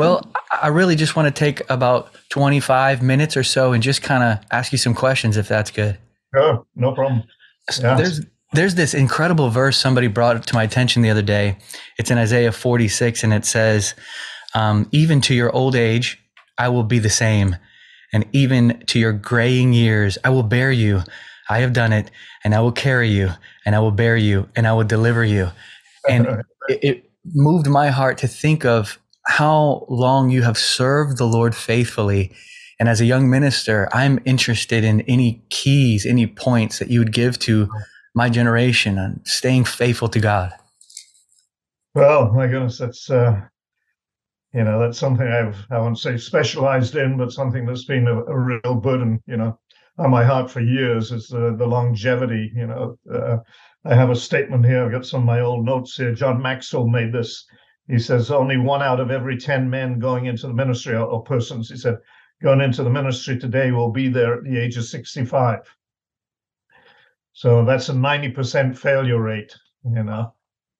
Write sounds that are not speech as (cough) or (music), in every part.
Well, I really just want to take about 25 minutes or so and just kind of ask you some questions if that's good. Sure, no problem. Yeah. There's there's this incredible verse somebody brought to my attention the other day. It's in Isaiah 46 and it says, um, even to your old age, I will be the same. And even to your graying years, I will bear you. I have done it and I will carry you and I will bear you and I will deliver you. And (laughs) it, it moved my heart to think of how long you have served the Lord faithfully. And as a young minister, I'm interested in any keys, any points that you would give to my generation on staying faithful to God. Well, my goodness, that's uh, you know that's something I've I won't say specialized in, but something that's been a, a real burden, you know, on my heart for years is the the longevity. You know, uh, I have a statement here. I've got some of my old notes here. John Maxwell made this he says only one out of every 10 men going into the ministry or, or persons, he said, going into the ministry today will be there at the age of 65. So that's a 90% failure rate, you know.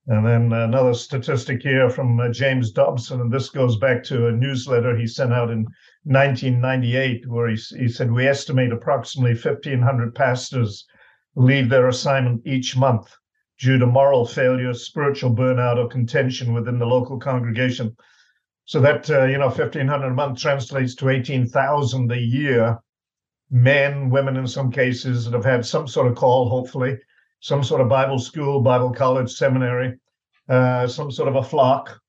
And then another statistic here from uh, James Dobson, and this goes back to a newsletter he sent out in 1998, where he, he said, We estimate approximately 1,500 pastors leave their assignment each month due to moral failure, spiritual burnout, or contention within the local congregation. So that uh, you know, fifteen hundred a month translates to eighteen thousand a year. Men, women, in some cases, that have had some sort of call, hopefully, some sort of Bible school, Bible college, seminary, uh, some sort of a flock,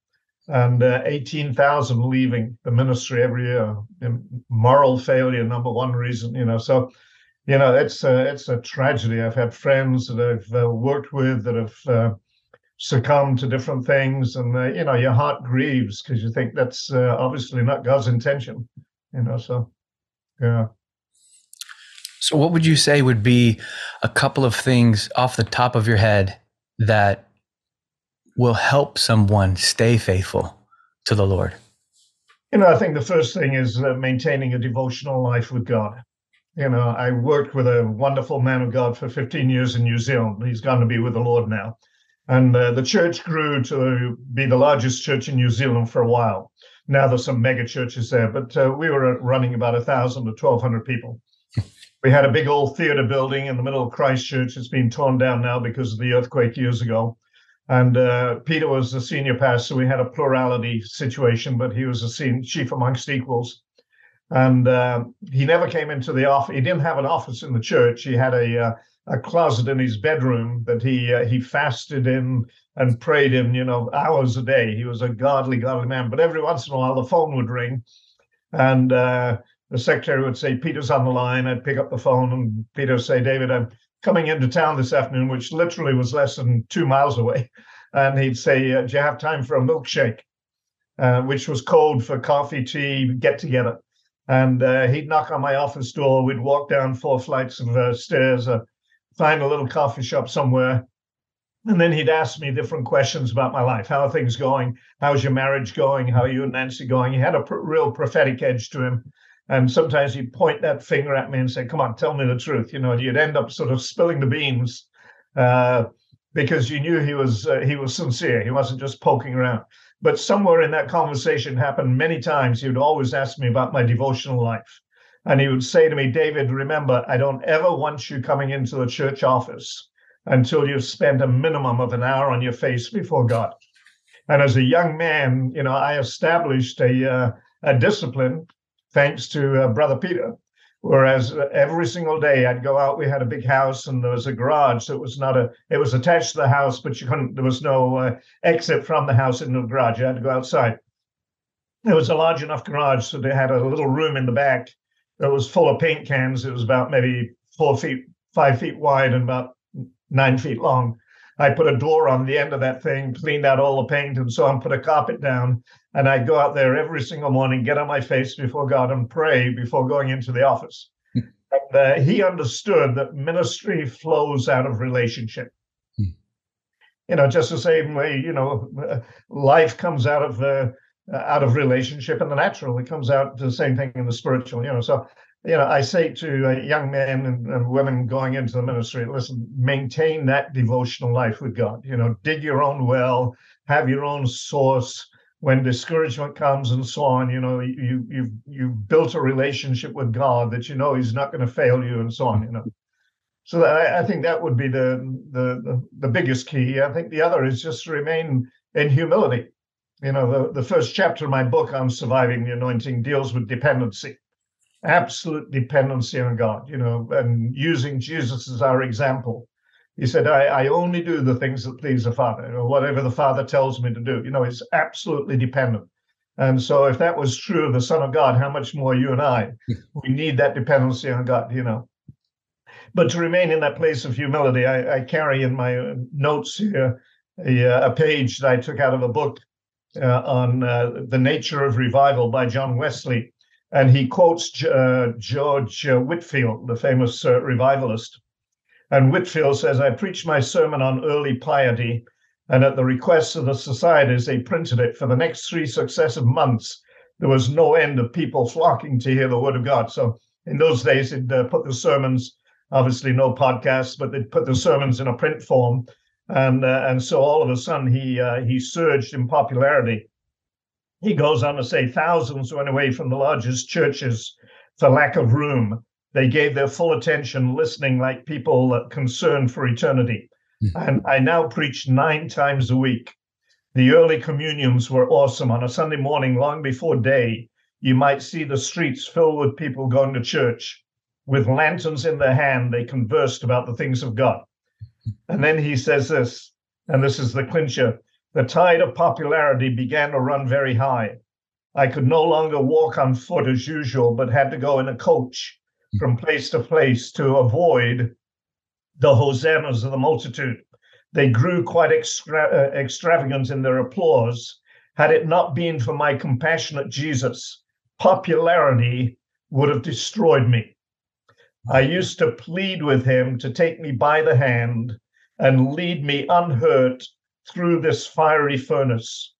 and uh, 18,000 leaving the ministry every year. Moral failure, number one reason, you know. So you know, it's a, it's a tragedy. I've had friends that I've uh, worked with that have uh, succumbed to different things, and uh, you know, your heart grieves because you think that's uh, obviously not God's intention. You know, so yeah. So, what would you say would be a couple of things off the top of your head that will help someone stay faithful to the Lord? You know, I think the first thing is uh, maintaining a devotional life with God you know, I worked with a wonderful man of God for 15 years in New Zealand. He's gone to be with the Lord now. And uh, the church grew to be the largest church in New Zealand for a while. Now there's some mega churches there, but uh, we were running about a thousand to 1,200 people. we had a big old theater building in the middle of Christchurch. It's been torn down now because of the earthquake years ago. And uh, Peter was the senior pastor. We had a plurality situation, but he was a chief amongst equals and uh, he never came into the office. He didn't have an office in the church. He had a uh, a closet in his bedroom that he uh, he fasted in and prayed in, you know, hours a day. He was a godly, godly man. But every once in a while, the phone would ring, and uh, the secretary would say, "Peter's on the line." I'd pick up the phone, and Peter would say, "David, I'm coming into town this afternoon," which literally was less than two miles away. (laughs) And he'd say, uh, "Do you have time for a milkshake?" Uh, which was code for coffee, tea, get together and uh, he'd knock on my office door. We'd walk down four flights of uh, stairs, uh, find a little coffee shop somewhere, and then he'd ask me different questions about my life. How are things going? How's your marriage going? How are you and Nancy going? He had a pr- real prophetic edge to him. And sometimes he'd point that finger at me and say, Come on, tell me the truth. You know, you'd end up sort of spilling the beans uh, because you knew he was uh, he was sincere. He wasn't just poking around. But somewhere in that conversation happened many times. He would always ask me about my devotional life. And he would say to me, David, remember, I don't ever want you coming into the church office until you've spent a minimum of an hour on your face before God. And as a young man, you know, I established a, uh, a discipline thanks to uh, Brother Peter Whereas every single day I'd go out, we had a big house and there was a garage. So it was not a, it was attached to the house, but you couldn't, there was no uh, exit from the house into the garage. You had to go outside. It was a large enough garage. So they had a little room in the back that was full of paint cans. It was about maybe four feet, five feet wide and about nine feet long. I put a door on the end of that thing, cleaned out all the paint and so on, put a carpet down. And I'd go out there every single morning, get on my face before God and pray before going into the office. Hmm. and uh, he understood that ministry flows out of relationship. Hmm. You know, just the same way, you know, life comes out of uh, out of relationship in the natural. It comes out the same thing in the spiritual, you know. So you know, I say to young men and, women going into the ministry, listen, maintain that devotional life with God. You know, dig your own well, have your own source, when discouragement comes and so on, you know, you you've you've built a relationship with God that you know He's not going to fail you and so on, you know. So I, I think that would be the, the the the biggest key. I think the other is just remain in humility. You know, the, the first chapter of my book on surviving the anointing deals with dependency, absolute dependency on God, you know, and using Jesus as our example. He said, I, I only do the things that please the Father, or whatever the Father tells me to do. You know, it's absolutely dependent. And so, if that was true of the Son of God, how much more you and I? we need that dependency on God, you know. But to remain in that place of humility, I, I carry in my notes here a, a, page that I took out of a book uh, on uh, the nature of revival by John Wesley. And he quotes uh, George uh, Whitefield, the famous uh, revivalist. And Whitefield says, I preached my sermon on early piety, and at the request of the societies, they printed it for the next three successive months. There was no end of people flocking to hear the word of God. So in those days, they'd uh, put the sermons, obviously no podcasts, but they'd put the sermons in a print form. And, uh, and so all of a sudden, he, uh, he surged in popularity. He goes on to say thousands went away from the largest churches for lack of room they gave their full attention listening like people concerned for eternity. Mm-hmm. And I now preach nine times a week. The early communions were awesome. On a Sunday morning, long before day, you might see the streets filled with people going to church. With lanterns in their hand, they conversed about the things of God. And then he says this, and this is the clincher the tide of popularity began to run very high. I could no longer walk on foot as usual, but had to go in a coach from place to place to avoid the hosannas of the multitude. They grew quite extra- uh, extravagant in their applause. Had it not been for my compassionate Jesus, popularity would have destroyed me. I used to plead with him to take me by the hand and lead me unhurt through this fiery furnace.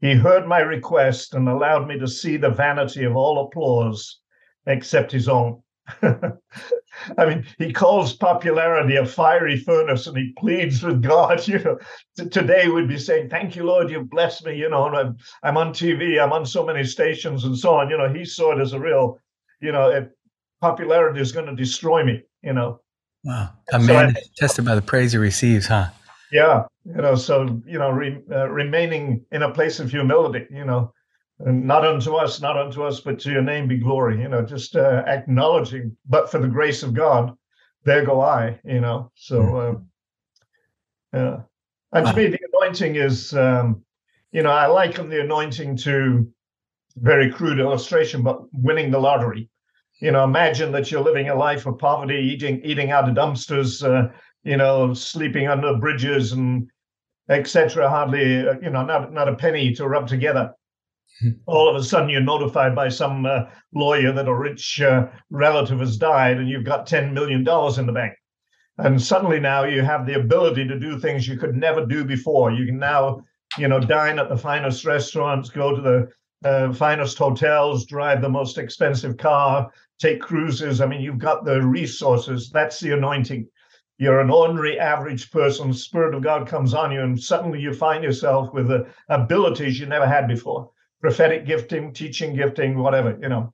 He heard my request and allowed me to see the vanity of all applause except his own. (laughs) I mean, he calls popularity a fiery furnace and he pleads with God. (laughs) You know, T- today we'd be saying, Thank you, Lord, you've blessed me. You know, and I'm, I'm on TV, I'm on so many stations and so on. You know, he saw it as a real, you know, popularity is going to destroy me, you know. Wow. A man so tested by the praise he receives, huh? Yeah. You know, so, you know, re, uh, remaining in a place of humility, you know, not unto us, not unto us, but to your name be glory. You know, just uh, acknowledging, but for the grace of God, there go I. You know, so mm-hmm. uh, yeah. And to me, the anointing is, um, you know, I liken the anointing to very crude illustration, but winning the lottery. You know, imagine that you're living a life of poverty, eating eating out of dumpsters, uh, you know, sleeping under bridges and etc. Hardly, uh, you know, not not a penny to rub together (laughs) all of a sudden you're notified by some uh, lawyer that a rich uh, relative has died and you've got $10 million in the bank. And suddenly now you have the ability to do things you could never do before. You can now, you know, dine at the finest restaurants, go to the uh, finest hotels, drive the most expensive car, take cruises. I mean, you've got the resources. That's the anointing. You're an ordinary, average person. The Spirit of God comes on you, and suddenly you find yourself with the abilities you never had before prophetic gifting, teaching gifting, whatever, you know.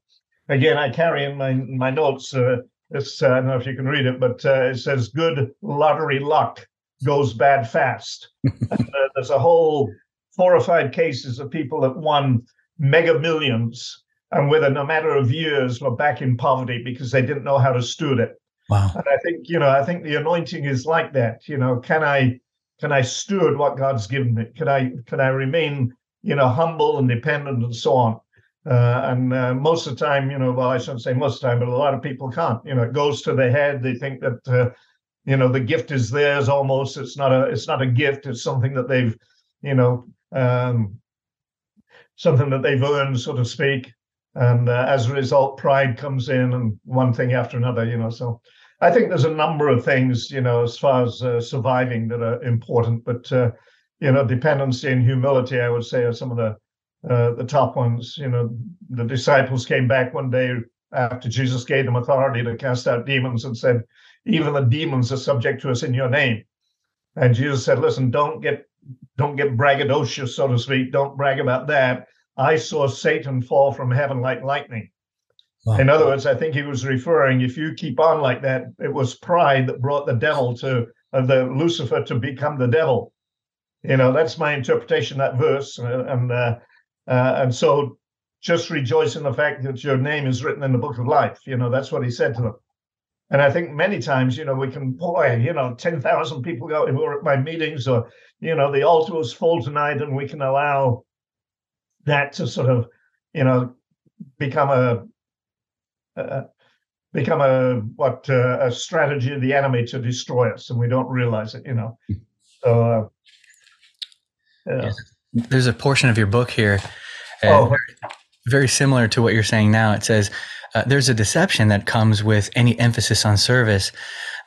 Again, I carry in my my notes. Uh, this uh, I don't know if you can read it, but uh, it says, "Good lottery luck goes bad fast." (laughs) uh, there's a whole four or five cases of people that won mega millions, and within a matter of years were back in poverty because they didn't know how to steward it. Wow. And I think you know, I think the anointing is like that. You know, can I can I steward what God's given me? Can I can I remain you know, humble and dependent and so on. Uh, and uh, most of the time, you know, well, I shouldn't say most of the time, but a lot of people can't. You know, it goes to their head. They think that, uh, you know, the gift is theirs almost. It's not a, it's not a gift. It's something that they've, you know, um, something that they've earned, so to speak. And uh, as a result, pride comes in, and one thing after another. You know, so I think there's a number of things, you know, as far as uh, surviving that are important, but uh, you know, dependency and humility, I would say, are some of the uh, the top ones. You know, the disciples came back one day after Jesus gave them authority to cast out demons and said, "Even the demons are subject to us in your name." And Jesus said, "Listen, don't get don't get braggadocious, so to speak. Don't brag about that. I saw Satan fall from heaven like lightning. Wow. In other words, I think he was referring, if you keep on like that, it was pride that brought the devil to uh, the Lucifer to become the devil. You know, that's my interpretation of that verse. Uh, and uh, uh, and so just rejoice in the fact that your name is written in the book of life. You know, that's what he said to them. And I think many times, you know, we can, boy, you know, 10,000 people go who are at my meetings or, you know, the altar was full tonight and we can allow that to sort of, you know, become a, uh, become a what uh, a strategy of the enemy to destroy us, and we don't realize it. You know, so uh, yeah. there's a portion of your book here, uh, oh. very, very similar to what you're saying now. It says uh, there's a deception that comes with any emphasis on service.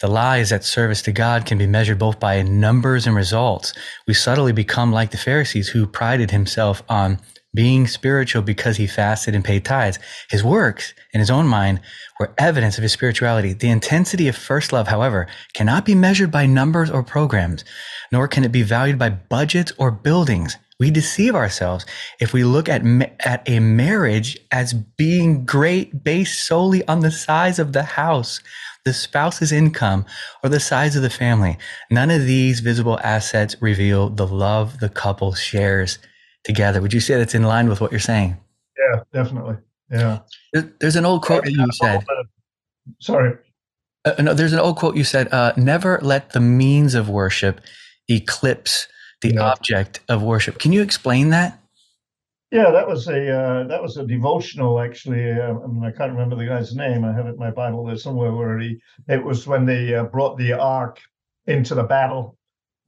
The lie is that service to God can be measured both by numbers and results. We subtly become like the Pharisees who prided himself on being spiritual because he fasted and paid tithes. His works, in his own mind, were evidence of his spirituality. The intensity of first love, however, cannot be measured by numbers or programs, nor can it be valued by budgets or buildings. We deceive ourselves if we look at, at a marriage as being great based solely on the size of the house, the spouse's income, or the size of the family. None of these visible assets reveal the love the couple shares together. Would you say that's in line with what you're saying? Yeah, definitely. Yeah. There's an old quote that you said. Sorry. Uh, no, there's an old quote you said. Uh, Never let the means of worship eclipse the no. object of worship. Can you explain that? Yeah, that was a uh, that was a devotional actually. Uh, I, mean, I can't remember the guy's name. I have it in my Bible there somewhere. Where he it was when they uh, brought the ark into the battle.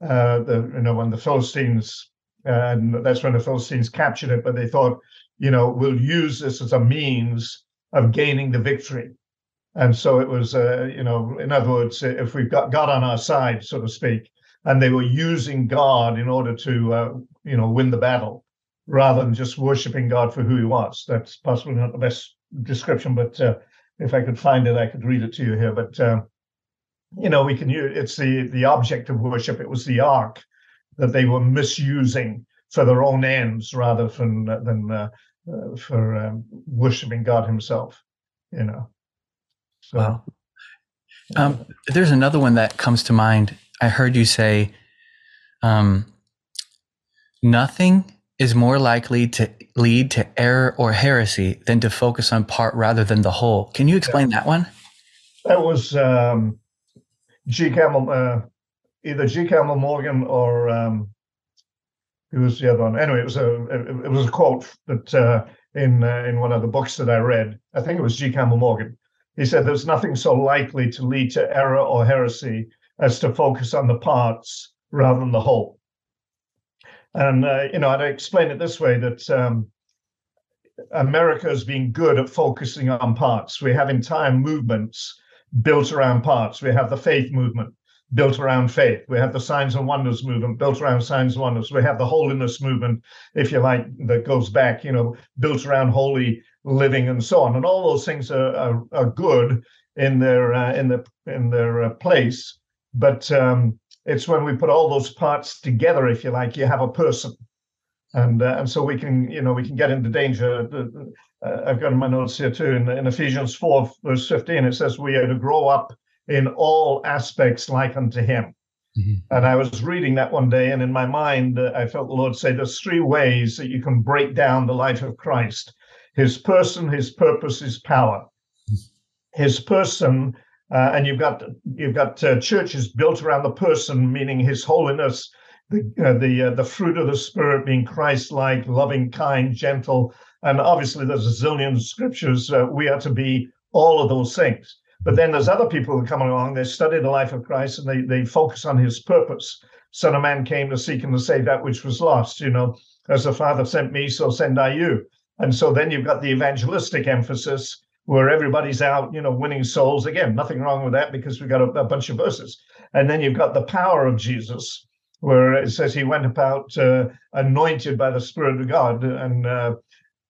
Uh, the you know when the Philistines and that's when the Philistines captured it. But they thought, you know, we'll use this as a means of gaining the victory. And so it was, uh, you know, in other words, if we've got God on our side, so to speak, and they were using God in order to, uh, you know, win the battle, rather than just worshiping God for who He was. That's possibly not the best description, but uh, if I could find it, I could read it to you here. But uh, you know, we can use it's the the object of worship. It was the ark, that they were misusing for their own ends rather than than uh, uh, for um, worshiping God Himself. You know. So, wow. Um, there's another one that comes to mind. I heard you say, um, "Nothing is more likely to lead to error or heresy than to focus on part rather than the whole." Can you explain yeah. that one? That was um, G. Campbell. Uh, either G. Campbell Morgan or um, who was the other one? Anyway, it was a it, was a quote that uh, in uh, in one of the books that I read. I think it was G. Campbell Morgan. He said, "There's nothing so likely to lead to error or heresy as to focus on the parts rather than the whole." And uh, you know, I'd explain it this way: that um, America has been good at focusing on parts. We have entire movements built around parts. We have the faith movement built around faith. We have the signs and wonders movement built around signs and wonders. We have the holiness movement, if you like, that goes back, you know, built around holy living and so on. And all those things are are, are good in their uh, in the in their uh, place. But um, it's when we put all those parts together, if you like, you have a person. And uh, and so we can you know we can get into danger. Uh, I've got in my notes here too. In, in Ephesians four verse fifteen, it says we are to grow up in all aspects like unto him. Mm-hmm. And I was reading that one day, and in my mind, uh, I felt the Lord say there's three ways that you can break down the life of Christ his person, his purpose, his power. His person, uh, and you've got you've got uh, churches built around the person, meaning his holiness, the uh, the uh, the fruit of the spirit being Christ-like, loving, kind, gentle, and obviously there's a zillion scriptures. Uh, we are to be all of those things. But then there's other people who come along, they study the life of Christ and they, they focus on his purpose. Son of Man came to seek and to save that which was lost. You know, as the Father sent me, so send I you. And so then you've got the evangelistic emphasis where everybody's out, you know, winning souls. Again, nothing wrong with that because we've got a, a bunch of verses. And then you've got the power of Jesus, where it says he went about uh, anointed by the Spirit of God, and uh,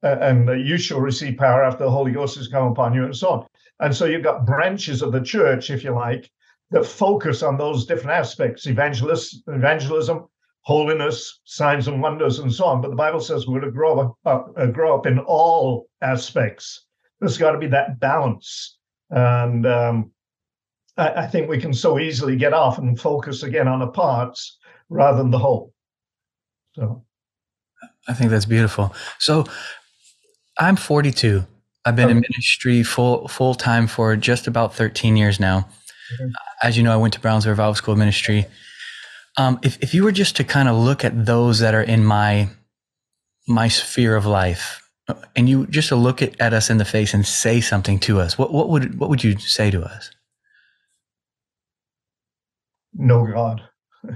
and you shall receive power after the Holy Ghost has come upon you, and so on. And so you've got branches of the church, if you like, that focus on those different aspects evangelist, evangelism, holiness, signs and wonders, and so on. But the Bible says we're to grow up, uh, grow up in all aspects. There's got to be that balance, and um, I, I, think we can so easily get off and focus again on the parts rather than the whole. So, I think that's beautiful. So, I'm 42. I've been okay. in ministry full full time for just about 13 years now. Mm-hmm. As you know, I went to Brownsville Revival School of Ministry. Um, if if you were just to kind of look at those that are in my my sphere of life, and you just to look at, at us in the face and say something to us, what what would what would you say to us? Know God. (laughs)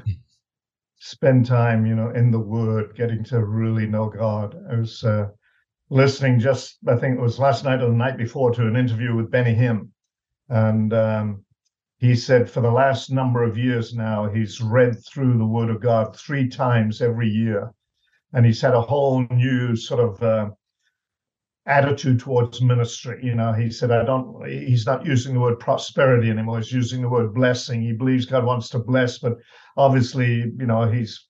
Spend time, you know, in the Word, getting to really know God. I was uh, listening just, I think it was last night or the night before, to an interview with Benny Hinn, and um, he said for the last number of years now, he's read through the Word of God three times every year. And he's had a whole new sort of uh, attitude towards ministry. You know, he said, I don't, he's not using the word prosperity anymore. He's using the word blessing. He believes God wants to bless, but obviously, you know, he's,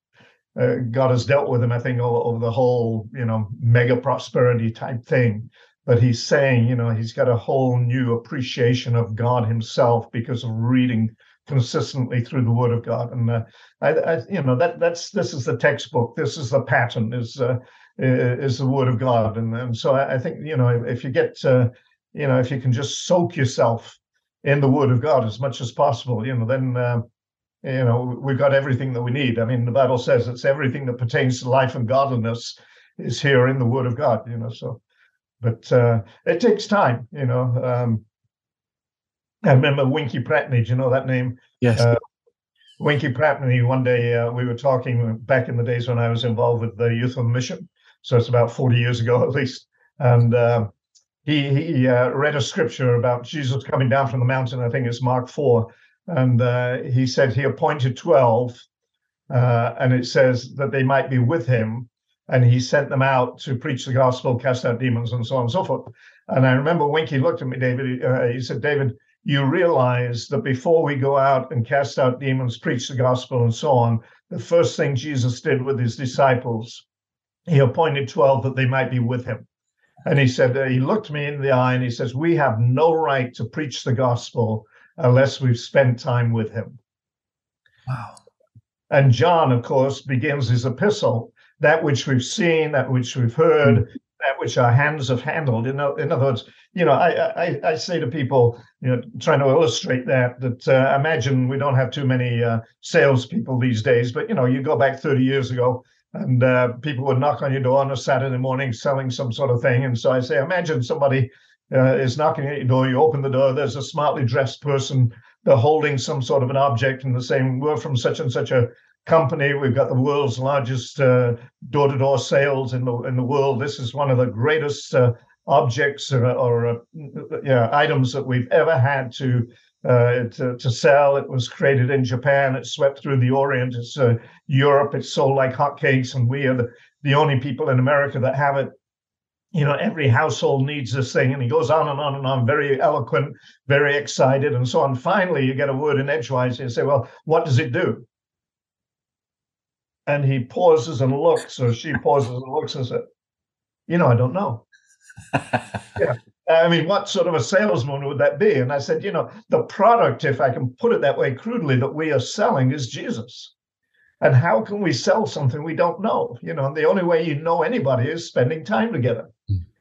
uh, God has dealt with him, I think, over, over the whole, you know, mega prosperity type thing but he's saying, you know, he's got a whole new appreciation of God Himself because of reading consistently through the Word of God. And uh, I, I, you know, that that's this is the textbook. This is the pattern. Is uh, is the Word of God. And and so I, I think you know if you get, uh, you know, if you can just soak yourself in the Word of God as much as possible, you know, then. You know, we've got everything that we need. I mean, the Bible says it's everything that pertains to life and godliness is here in the Word of God. You know, so but uh, it takes time, you know. Um, I remember Winkie Pratney. Do you know that name? Yes. Uh, Winkie Pratney. One day uh, we were talking back in the days when I was involved with the Youth on Mission, so it's about forty years ago (laughs) at least. And uh, he he uh, read a scripture about Jesus coming down from the mountain. I think it's Mark four, and uh, he said he appointed twelve, uh, and it says that they might be with him and he sent them out to preach the gospel, cast out demons, and so on and so forth. And I remember Winkie looked at me, David. Uh, he said, David, you realize that before we go out and cast out demons, preach the gospel, and so on, the first thing Jesus did with his disciples, he appointed 12 that they might be with him. And he said, uh, he looked me in the eye and he says, We have no right to preach the gospel unless we've spent time with him. Wow. And John, of course, begins his epistle that which we've seen, that which we've heard, mm. that which our hands have handled. In, in other words, you know, I, I, I say to people, you know, trying to illustrate that, that uh, imagine we don't have too many uh, salespeople these days, but you know, you go back 30 years ago, and uh, people would knock on your door on a Saturday morning selling some sort of thing. And so I say, imagine somebody uh, is knocking at your door, you open the door, there's a smartly dressed person, they're holding some sort of an object and they're saying, We're from such and such a company. We've got the world's largest uh, door-to-door sales in the in the world. This is one of the greatest uh, objects or, or uh, yeah, items that we've ever had to, uh, to, to sell. It was created in Japan. It swept through the Orient. It's uh, Europe. It's sold like hotcakes, and we are the, the only people in America that have it. You know, every household needs this thing, and he goes on and on and on, very eloquent, very excited, and so on. Finally, you get a word in edgewise, and you say, "Well, what does it do?" and he pauses and looks, or she pauses and looks and says, You know, I don't know. (laughs) yeah. I mean, what sort of a salesman would that be? And I said, You know, the product, if I can put it that way crudely, that we are selling is Jesus. And how can we sell something we don't know? You know, and the only way you know anybody is spending time together.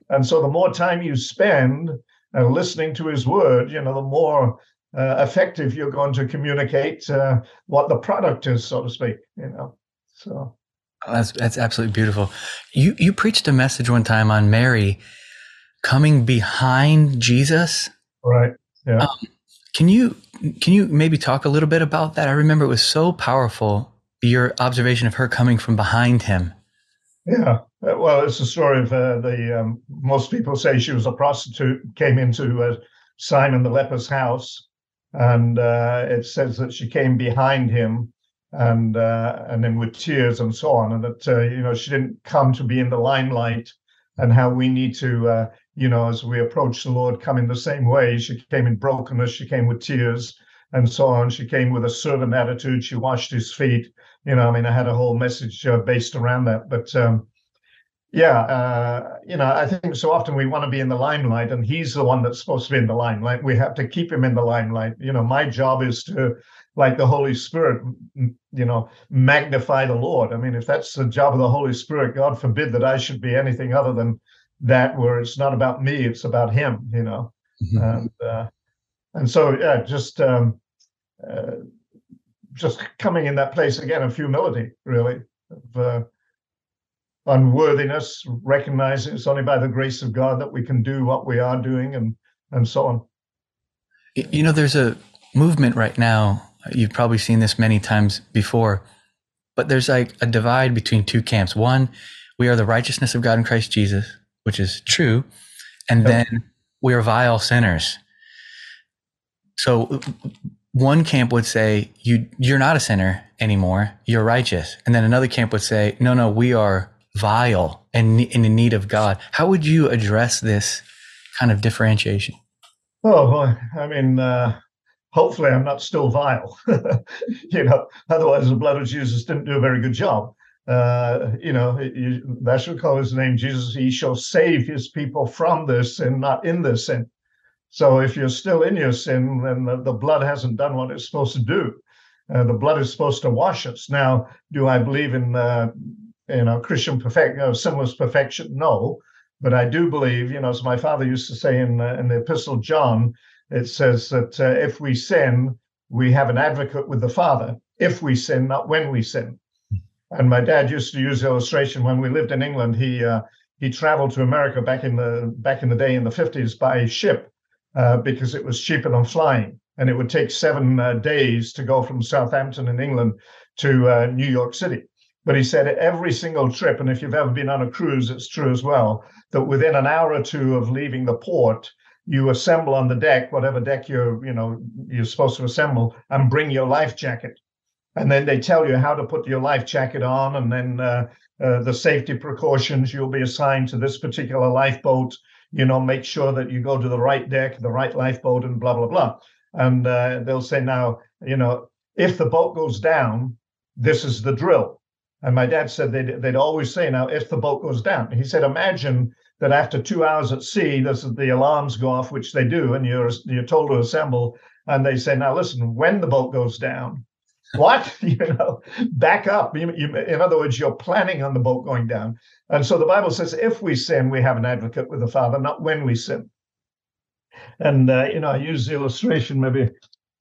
And so the more time you spend uh, listening to his word, you know, the more uh, effective you're going to communicate uh, what the product is, so to speak, you know. So that's that's absolutely beautiful. You you preached a message one time on Mary coming behind Jesus. Right. Yeah. Um, can you can you maybe talk a little bit about that? I remember it was so powerful. Your observation of her coming from behind him. Yeah. Uh, well, it's the story of uh, the. Um, most people say she was a prostitute, came into uh, Simon the leper's house, and uh, it says that she came behind him and uh, and then with tears and so on, and that you know she didn't come to be in the limelight, and how we need to you know as we approach the Lord come in the same way. She came in brokenness, she came with tears, and so on. She came with a servant attitude. She washed his feet. You know, I mean, I had a whole message based around that. But um, yeah, uh, you know, I think so often we want to be in the limelight, and he's the one that's supposed to be in the limelight. We have to keep him in the limelight. You know, my job is to, like the Holy Spirit, you know, magnify the Lord. I mean, if that's the job of the Holy Spirit, God forbid that I should be anything other than that, where it's not about me, it's about Him. You know, mm-hmm. and uh, and so yeah, just um, uh, just coming in that place again of humility, really. Of, uh, unworthiness, recognizing it's only by the grace of God that we can do what we are doing, and and so on. You know, there's a movement right now. You've probably seen this many times before, but there's like a divide between two camps. One, we are the righteousness of God in Christ Jesus, which is true, and then we are vile sinners. So one camp would say you you're not a sinner anymore you're righteous and then another camp would say no no we are vile and in need of God. How would you address this kind of differentiation? Oh, well, I mean, uh, hopefully I'm not still vile. (laughs) you know, otherwise the blood of Jesus didn't do a very good job. Uh, you know, you, that should call his name Jesus. He shall save his people from this and not in this sin. So if you're still in your sin, then the, the blood hasn't done what it's supposed to do. Uh, the blood is supposed to wash us. Now, do I believe in uh, you know, Christian perfect, you know, sinless perfection? No, but I do believe, you know, as my father used to say in uh, in the Epistle John, it says that uh, if we sin, we have an advocate with the Father. If we sin, not when we sin. And my dad used to use illustration when we lived in England. He uh, he traveled to America back in the back in the day in the fifties by ship uh, because it was cheaper than flying, and it would take seven uh, days to go from Southampton in England to uh, New York City. But he said every single trip, and if you've ever been on a cruise, it's true as well, that within an hour or two of leaving the port, you assemble on the deck, whatever deck you're, you know, you're supposed to assemble, and bring your life jacket. And then they tell you how to put your life jacket on, and then uh, uh, the safety precautions. You'll be assigned to this particular lifeboat. You know, make sure that you go to the right deck, the right lifeboat, and blah blah blah. And uh, they'll say now, you know, if the boat goes down, this is the drill and my dad said they'd, they'd always say, now, if the boat goes down, he said, imagine that after two hours at sea, there's the alarms go off, which they do, and you're you're told to assemble, and they say, now listen, when the boat goes down, what (laughs) you know, back up. You, you, in other words, you're planning on the boat going down, and so the Bible says, if we sin, we have an advocate with the Father, not when we sin. And uh, you know, I use the illustration. Maybe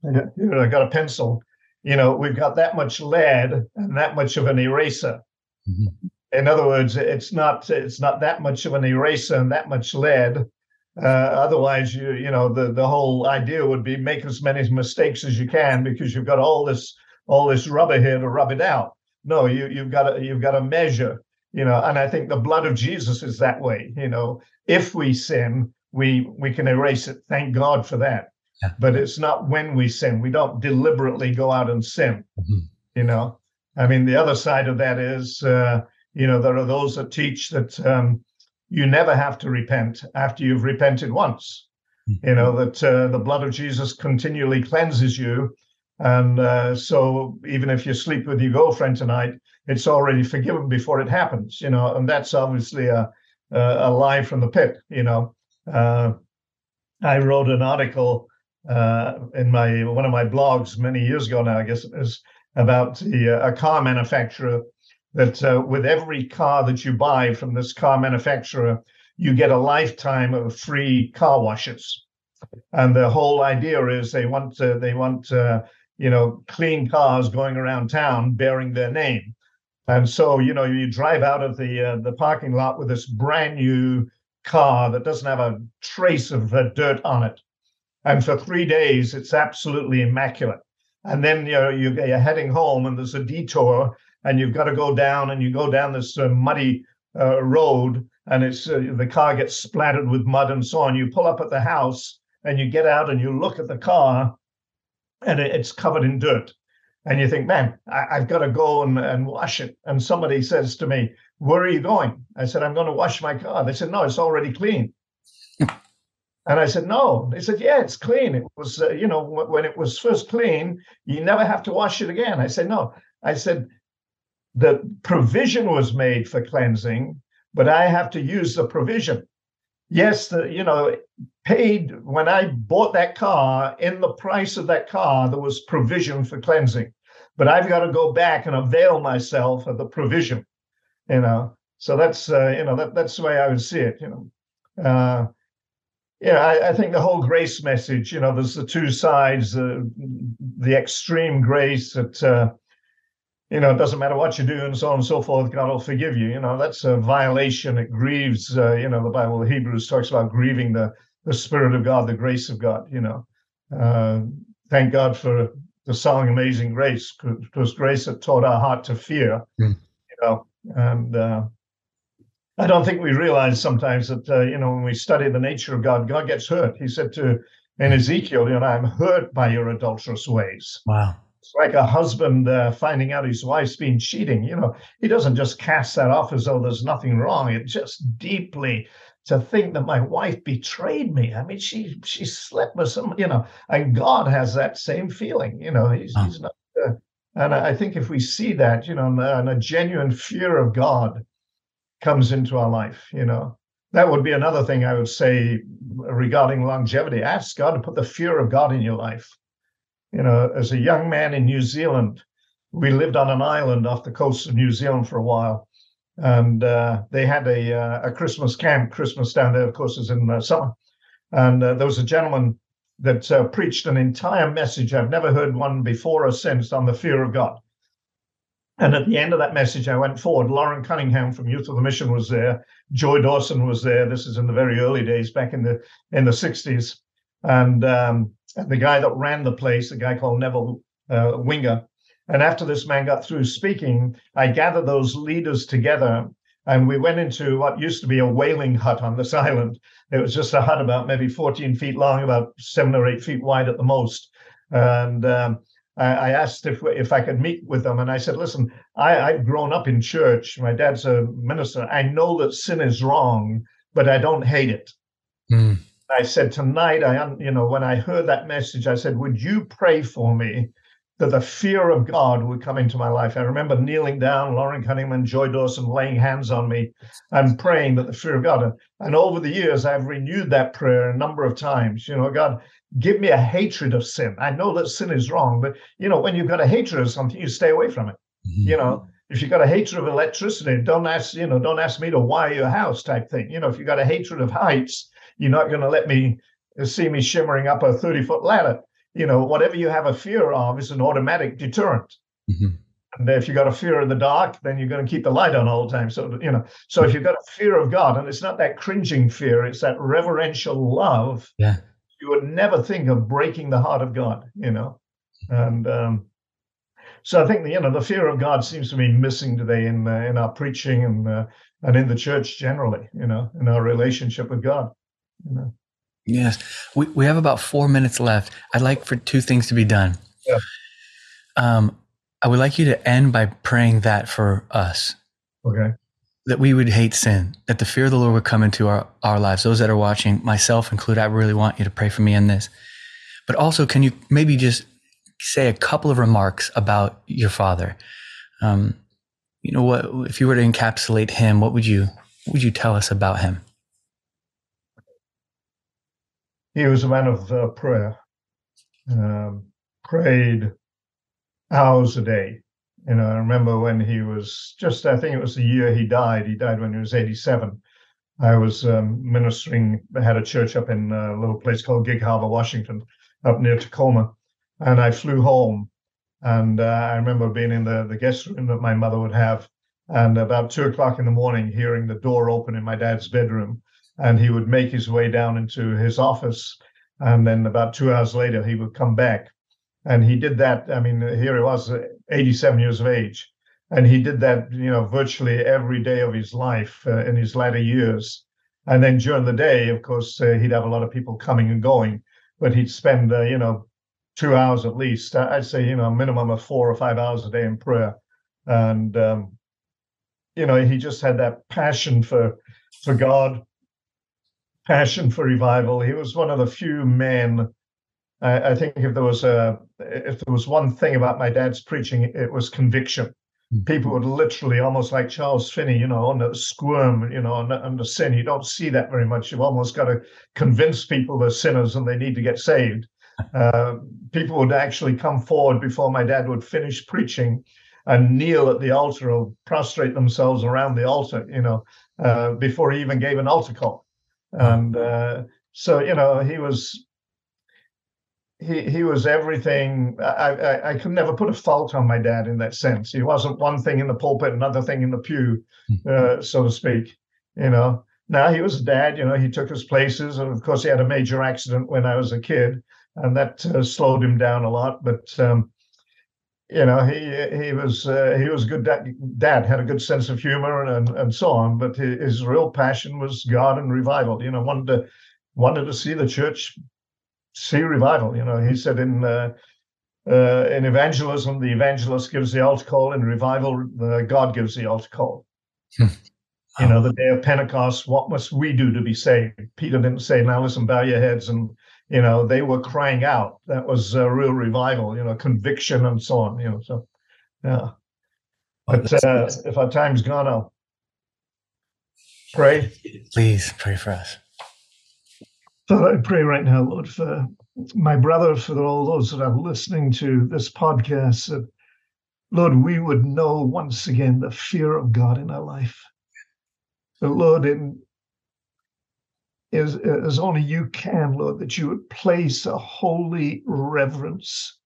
you know, I got a pencil you know, we've got that much lead and that much of an eraser. Mm-hmm. In other words, it's not it's not that much of an eraser and that much lead. Uh, otherwise, you you know the the whole idea would be make as many mistakes as you can because you've got all this all this rubber here to rub it out. No, you you've got to you've got to measure. You know, and I think the blood of Jesus is that way. You know, if we sin, we we can erase it. Thank God for that. But it's not when we sin. We don't deliberately go out and sin. Mm-hmm. You know, I mean, the other side of that is, uh, you know, there are those that teach that um, you never have to repent after you've repented once. Mm-hmm. You know that uh, the blood of Jesus continually cleanses you, and uh, so even if you sleep with your girlfriend tonight, it's already forgiven before it happens. You know, and that's obviously a a, a lie from the pit. You know, uh, I wrote an article uh, in my one of my blogs many years ago now, I guess it is about the, uh, a car manufacturer that uh, with every car that you buy from this car manufacturer, you get a lifetime of free car washes. And the whole idea is they want to, they want uh, you know clean cars going around town bearing their name. And so you know you drive out of the uh, the parking lot with this brand new car that doesn't have a trace of uh, dirt on it and for three days, it's absolutely immaculate. And then you know, you're heading home, and there's a detour, and you've got to go down, and you go down this uh, muddy uh, road, and it's uh, the car gets splattered with mud and so on. You pull up at the house, and you get out, and you look at the car, and it's covered in dirt. And you think, man, I, have got to go and, and wash it. And somebody says to me, Where are you going? I said, I'm going to wash my car. They said, No, it's already clean. And I said, no. They said, yeah, it's clean. It was, uh, you know, w- when it was first clean, you never have to wash it again. I said, no. I said, the provision was made for cleansing, but I have to use the provision. Yes, the, you know, paid when I bought that car, in the price of that car, there was provision for cleansing. But I've got to go back and avail myself of the provision, you know. So that's, uh, you know, that, that's the way I would see it, you know. Uh, yeah, I, I, think the whole grace message, you know, there's the two sides, uh, the extreme grace that, uh, you know, it doesn't matter what you do and so on and so forth, God will forgive you. You know, that's a violation. It grieves, uh, you know, the Bible, the Hebrews talks about grieving the, the Spirit of God, the grace of God, you know. Uh, thank God for the song Amazing Grace, because grace that taught our heart to fear, mm. you know, and uh, I don't think we realize sometimes that uh, you know when we study the nature of God, God gets hurt. He said to in Ezekiel, you know, I'm hurt by your adulterous ways. Wow. It's like a husband uh, finding out his wife's been cheating. You know, he doesn't just cast that off as though there's nothing wrong. It just deeply to think that my wife betrayed me. I mean, she she slept with some, you know, and God has that same feeling. You know, he's, oh. he's not. Uh, and I think if we see that, you know, and a genuine fear of God comes into our life, you know. That would be another thing I would say regarding longevity. Ask God to put the fear of God in your life. You know, as a young man in New Zealand, we lived on an island off the coast of New Zealand for a while, and uh, they had a uh, a Christmas camp. Christmas down there, of course, is in uh, summer, and uh, there was a gentleman that uh, preached an entire message. I've never heard one before or since on the fear of God. And at the end of that message, I went forward. Loren Cunningham from Youth of the Mission was there. Joy Dawson was there. This is in the very early days, back in the in the '60s, and, um, the guy that ran the place, a guy called Neville uh, Winger. And after this man got through speaking, I gathered those leaders together, and we went into what used to be a whaling hut on this (laughs) island. It was just a hut about maybe 14 feet long, about seven or eight feet wide at the most, and um, I, asked if if I could meet with them, and I said, "Listen, I, I've grown up in church. My dad's a minister. I know that sin is wrong, but I don't hate it." Mm. I said tonight, I you know when I heard that message, I said, "Would you pray for me that the fear of God would come into my life?" I remember kneeling down, Loren Cunningham, Joy Dawson laying hands on me, and praying that the fear of God. And over the years, I've renewed that prayer a number of times. You know, God, give me a hatred of sin. I know that sin is wrong, but you know, when you've got a hatred of something, you stay away from it. Mm-hmm. You know, if you've got a hatred of electricity, don't ask, you know, don't ask me to wire your house type thing. You know, if you've got a hatred of heights, you're not going to let me see me shimmering up a 30 foot ladder. You know, whatever you have a fear of is an automatic deterrent. Mm-hmm. And if you've got a fear of the dark, then you're going to keep the light on all the time. So, you know, so if you've got a fear of God, and it's not that cringing fear, it's that reverential love. Yeah you would never think of breaking the heart of God, you know. And um, so I think the you know the fear of God seems to be missing today in uh, in our preaching and uh, and in the church generally, you know, in our relationship with God, you know. Yes, we we have about four minutes left. I'd like for two things to be done. Yeah. Um, I would like you to end by praying that for us. Okay that we would hate sin, that the fear of the Lord would come into our, our lives. Those that are watching, myself included, I really want you to pray for me in this. But also, can you maybe just say a couple of remarks about your father? Um, you know, what if you were to encapsulate him? What would you what would you tell us about him? He was a man of uh, prayer. Um, prayed hours a day you know, I remember when he was just, I think it was the year he died. He died when he was 87. I was um, ministering, had a church up in a little place called Gig Harbor, Washington, up near Tacoma. And I flew home. And uh, I remember being in the, the guest room that my mother would have. And about two o'clock in the morning, hearing the door open in my dad's bedroom. And he would make his way down into his office. And then about two hours later, he would come back and he did that. I mean, here he was, 87 years of age, and he did that, you know, virtually every day of his life uh, in his latter years. And then during the day, of course, uh, he'd have a lot of people coming and going, but he'd spend, uh, you know, two hours at least. I'd say, you know, a minimum of four or five hours a day in prayer, and um, you know, he just had that passion for for God passion for revival. He was one of the few men. I, I think if there was a if there was one thing about my dad's preaching, it was conviction. Hmm. People would literally, almost like Charles Finney, you know, on the squirm, you know, on the sin. You don't see that very much. You've almost got to convince people they're sinners and they need to get saved. (laughs) Uh, people would actually come forward before my dad would finish preaching and kneel at the altar or prostrate themselves around the altar, you know, uh, before he even gave an altar call. And uh, so, you know, he was he he was everything. I, I, I could never put a fault on my dad in that sense. He wasn't one thing in the pulpit, another thing in the pew, hmm. uh, so to speak. You know. Now he was a dad. You know, he took us places, and of course, he had a major accident when I was a kid, and that uh, slowed him down a lot. But um, you know, he he was uh, he was a good dad, dad, had a good sense of humor and and so on. But his, his real passion was God and revival. You know, wanted to wanted to see the church see revival. You know, he said in uh, uh, in evangelism, the evangelist gives the altar call. In revival, God gives the altar call. Hmm. You know, the day of Pentecost, what must we do to be saved? Peter didn't say, "Now listen, bow your heads and you know, they were crying out. That was a real revival, you know, conviction and so on, you know. So, yeah. But uh, if our time's gone, I'll pray. Please pray for us. Father, I pray right now, Lord, for my brother, for all those that are listening to this podcast, that, Lord, we would know once again the fear of God in our life. That, Lord, in as, as only you can, Lord, that you would place a holy reverence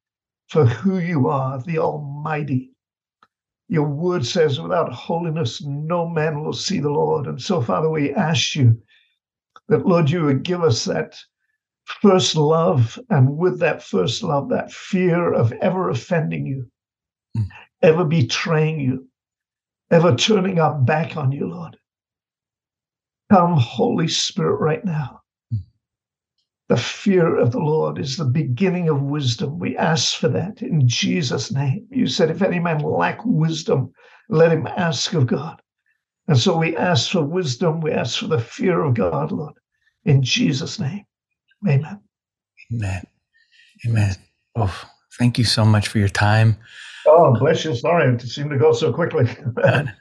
for who you are, the Almighty. Your word says, without holiness, no man will see the Lord. And so, Father, we ask you that, Lord, you would give us that first love, and with that first love, that fear of ever offending you, mm. ever betraying you, ever turning our back on you, Lord. Come, Holy Spirit, right now. Hmm. The fear of the Lord is the beginning of wisdom. We ask for that in Jesus' name. You said, if any man lack wisdom, let him ask of God. And so we ask for wisdom. We ask for the fear of God, Lord, in Jesus' name. Amen. Amen. Amen. Oh, thank you so much for your time. Oh, bless you. Sorry, it seemed to go so quickly. (laughs)